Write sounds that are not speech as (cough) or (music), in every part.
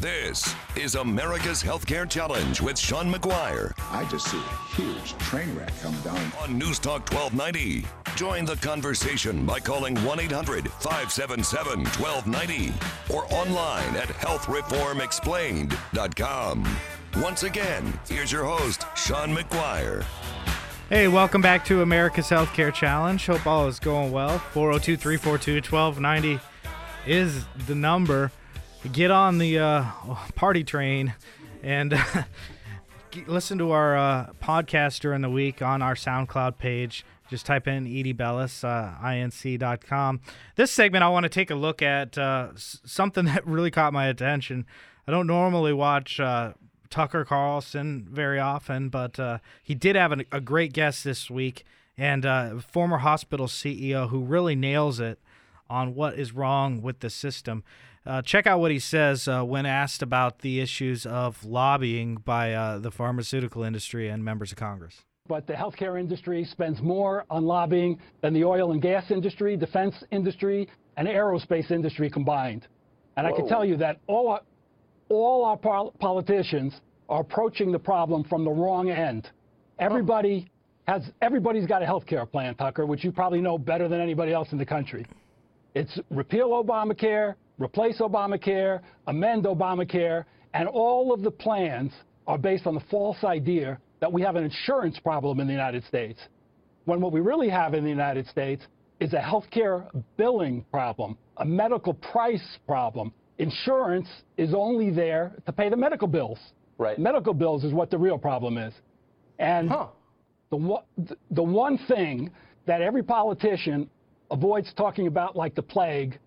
This is America's Healthcare Challenge with Sean McGuire I just see a huge train wreck coming down. on News Talk 1290. Join the conversation by calling 1 800 577 1290 or online at healthreformexplained.com. Once again, here's your host, Sean McGuire. Hey, welcome back to America's Healthcare Challenge. Hope all is going well. 402 342 1290 is the number. Get on the uh, party train and (laughs) listen to our uh, podcast during the week on our SoundCloud page. Just type in Edie Bellis, uh, inc.com. This segment, I want to take a look at uh, something (laughs) that really caught my attention. I don't normally watch uh, Tucker Carlson very often, but uh, he did have an, a great guest this week and uh, former hospital CEO who really nails it on what is wrong with the system. Uh, check out what he says uh, when asked about the issues of lobbying by uh, the pharmaceutical industry and members of Congress. but the healthcare industry spends more on lobbying than the oil and gas industry, defense industry, and aerospace industry combined. And I can tell you that all our, all our pol- politicians are approaching the problem from the wrong end. Everybody has everybody's got a healthcare plan, Tucker, which you probably know better than anybody else in the country. It's repeal Obamacare, replace Obamacare, amend Obamacare, and all of the plans are based on the false idea that we have an insurance problem in the United States. When what we really have in the United States is a healthcare billing problem, a medical price problem. Insurance is only there to pay the medical bills. Right. Medical bills is what the real problem is. And the, one, the one thing that every politician avoids talking about like the plague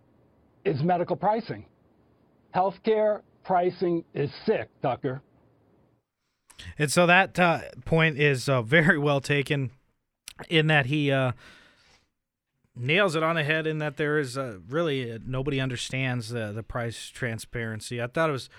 is medical pricing. Healthcare pricing is sick, Tucker. And so that uh, point is uh, very well taken in that he uh, nails it on the head in that there is uh, really uh, nobody understands the, the price transparency. I thought it was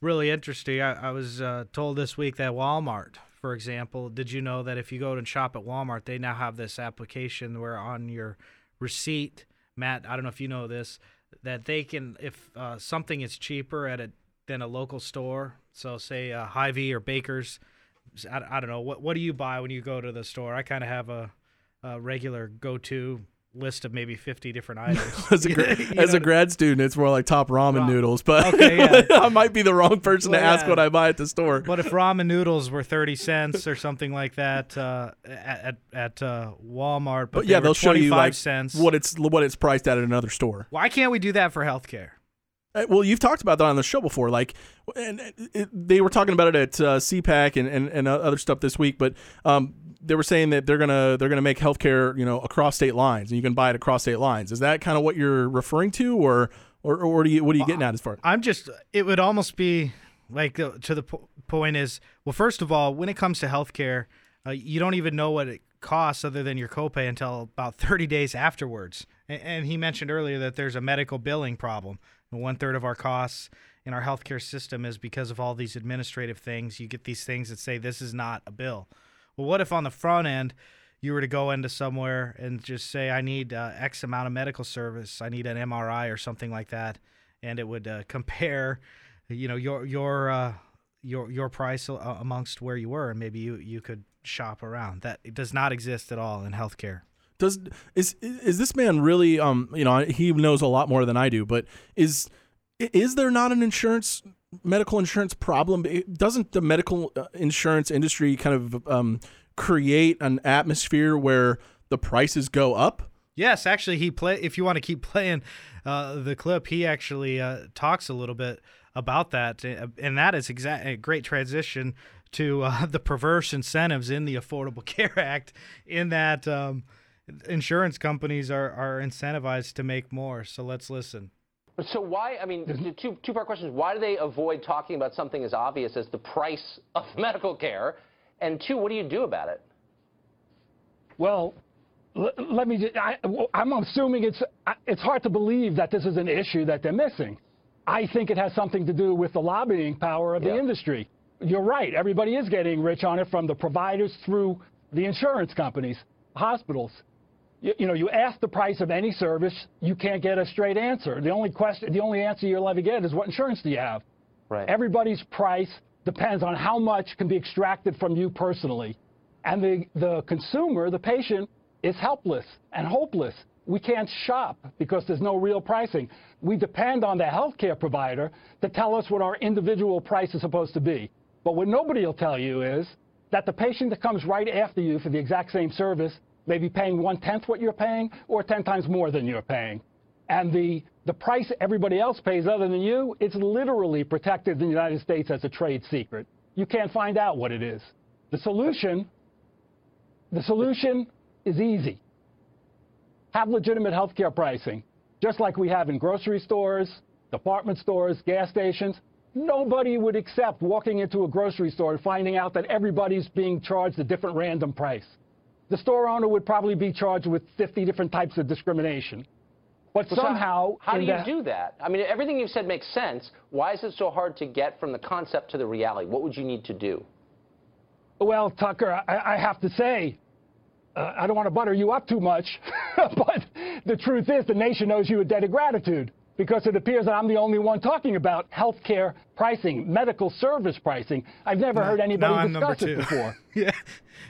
really interesting. I, I was uh, told this week that Walmart, for example, did you know that if you go and shop at Walmart, they now have this application where on your receipt, Matt, I don't know if you know this, that they can, if uh, something is cheaper at a than a local store, so say uh, Hy-Vee or Baker's, I, I don't know what what do you buy when you go to the store? I kind of have a, a regular go-to list of maybe 50 different (laughs) items. (laughs) as a, You as know a grad student, it's more like top ramen Ra- noodles, but Okay, yeah. (laughs) I might be the wrong person Well, to ask yeah. what I buy at the store. But if ramen noodles were thirty cents or something like that uh, at at uh, Walmart, but, But yeah, they'll show you 25 like cents. what it's what it's priced at at another store. Why can't we do that for healthcare? Uh, Well, you've talked about that on the show before. Like, and it, it- they were talking about it at uh, CPAC and, and, and other stuff this week. But um, they were saying that they're gonna they're gonna make healthcare you know across state lines, and you can buy it across state lines. Is that kind of what you're referring to, or or, or what are you what are you getting at as far? I'm just. It would almost be like uh, to the po- point is well. First of all, when it comes to healthcare, uh, you don't even know what it costs other than your copay until about (laughs) 30 days afterwards. And, and he mentioned earlier that there's a medical billing problem. One third of our costs in our healthcare system is because of all these administrative things. You get these things that say this is not a bill. Well, what if on the front end you were to go into somewhere and just say, I need uh, X amount of medical service, I need an MRI or something like that, and it would uh, (laughs) compare, you know, your your uh, your your price a- amongst where you were, and maybe you you could shop around. That does not exist at all in healthcare. Does is is this man really? Um, you know, he knows a lot more than I do. But is is there not an insurance medical insurance problem? Doesn't the medical uh, insurance industry kind of um, create an atmosphere where the prices go up? Yes, actually, he play. If you want to keep (laughs) playing uh, the clip, he actually uh, talks a little bit about that, uh, and that is exact a great transition to uh, (laughs) the perverse incentives in the Affordable (laughs) Care Act. In that, um, insurance companies are are incentivized to make more. So let's listen. So why? I mean, mm-hmm. the two two part questions. Why do they avoid talking about something as obvious as the price of (laughs) medical care? And two, what do you do about it? Well, l- let me. ju- I, I'm assuming it's it's hard to believe that this is an issue that they're missing. I think it has something to do with the lobbying power of the industry. You're right. Everybody is getting rich on it, from the providers through the insurance companies, hospitals. You, you know, you ask the price of any service, you can't get a straight answer. The only question, the only answer you'll ever get is what insurance do you have? Right. Everybody's price depends on how much can be extracted from you personally. And the, the consumer, the patient, is helpless and hopeless. We can't shop because there's no real pricing. We depend on the healthcare provider to tell us what our individual price is supposed to be. But what nobody will tell you is that the patient that comes right after you for the exact same service may be paying one-tenth what you're paying or 10 times more than you're paying. And the, the price everybody else pays other than you, it's literally protected in the United States as a trade secret. You can't find out what it is. The solution, the solution is easy. Have legitimate healthcare pricing, just like we have in grocery stores, department stores, gas stations. Nobody would accept walking into a grocery store and finding out that everybody's being charged a different random price. The store owner would probably be charged with 50 different types of discrimination. But well, somehow, so how do you do that? I mean, everything you've said makes sense. Why is it so hard to get from the concept to the reality? What would you need to do? Well, Tucker, I, I have to say, uh, I don't want to butter you up too much, (laughs) but the truth is the nation owes you a debt of gratitude because it appears that I'm the only one talking about health care pricing, medical service pricing. I've never no, heard anybody discuss it (laughs) before. yeah,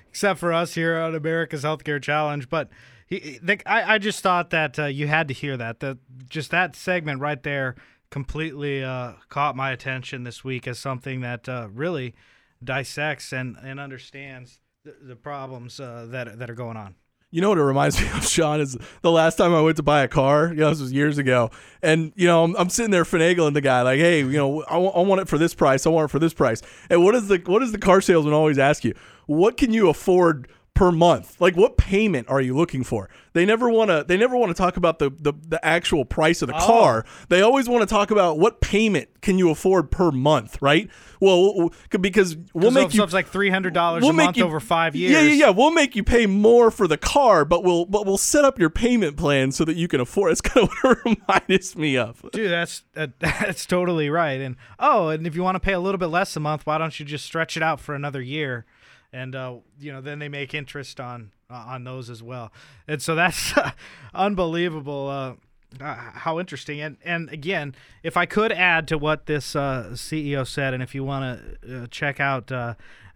except for us here on America's Healthcare Challenge. But he, the, I, I just thought that uh, you had to hear that. The, just that segment right there completely uh, caught my attention this week as something that uh, really dissects and, and understands the, the problems uh, that that are going on. You know what it reminds (laughs) me of, Sean, is the last time I went to buy a car. You know, this was years ago, and you know, I'm, I'm sitting there finagling the guy, like, "Hey, you know, I, w- I want it for this price. I want it for this price." And what does the what does the car salesman always ask you? What can you afford per month. Like what payment are you looking for? They never want to they never want to talk about the, the the actual price of the oh. car. They always want to talk about what payment can you afford per month right? Well because we'll make you like $300 we'll a month you, over 5 years yeah yeah yeah we'll make you pay more for the car but we'll but we'll set up your payment plan so that you can afford it's kind of (laughs) what it reminds me of. Dude that's uh, (laughs) that's totally right and oh and if you want to pay a little bit less a month why don't you just stretch it out for another year and uh, you know then they make interest on uh, on those as well. And so that's (laughs) unbelievable uh, uh, how interesting. And and again if i could add to what this uh, ceo said and if you want to uh, check out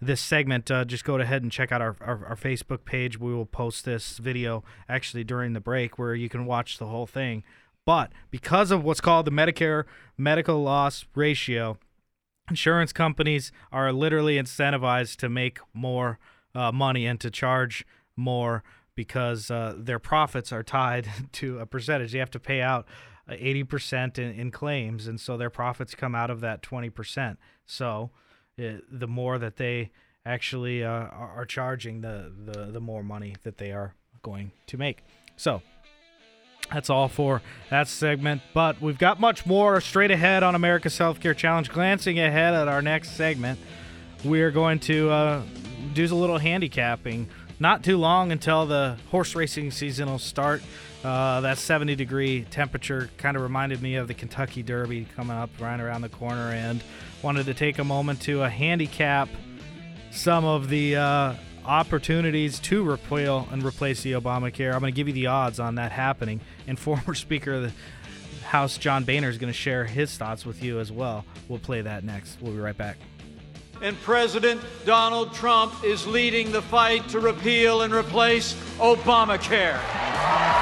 this segment just go ahead and check out our, our, our facebook page. We will post this video actually during the break where you can watch the whole thing. But because of what's called the medicare medical loss ratio insurance companies are literally incentivized to make more uh, money and to charge more because uh, their profits are tied (laughs) to a percentage. They have to pay out 80% in, in, claims, and so their profits come out of that 20%. So uh, the more that they actually uh, are charging, the, the, the more money that they are going to make. So that's all for that segment, but we've got much more straight ahead on America's Healthcare Challenge. Glancing ahead at our next segment, we're going to uh, do a little handicapping. Not too long until the horse racing season will start. Uh, that 70 degree temperature kind of reminded me of the Kentucky Derby coming up right around the corner, and wanted to take a moment to uh, handicap some of the uh, opportunities to repeal and replace the Obamacare. I'm going to give you the odds on that happening. And (laughs) former Speaker of the House, John Boehner, is going to share his thoughts with you as well. We'll play that next. We'll be right back. And President Donald Trump is leading the fight to repeal and replace Obamacare.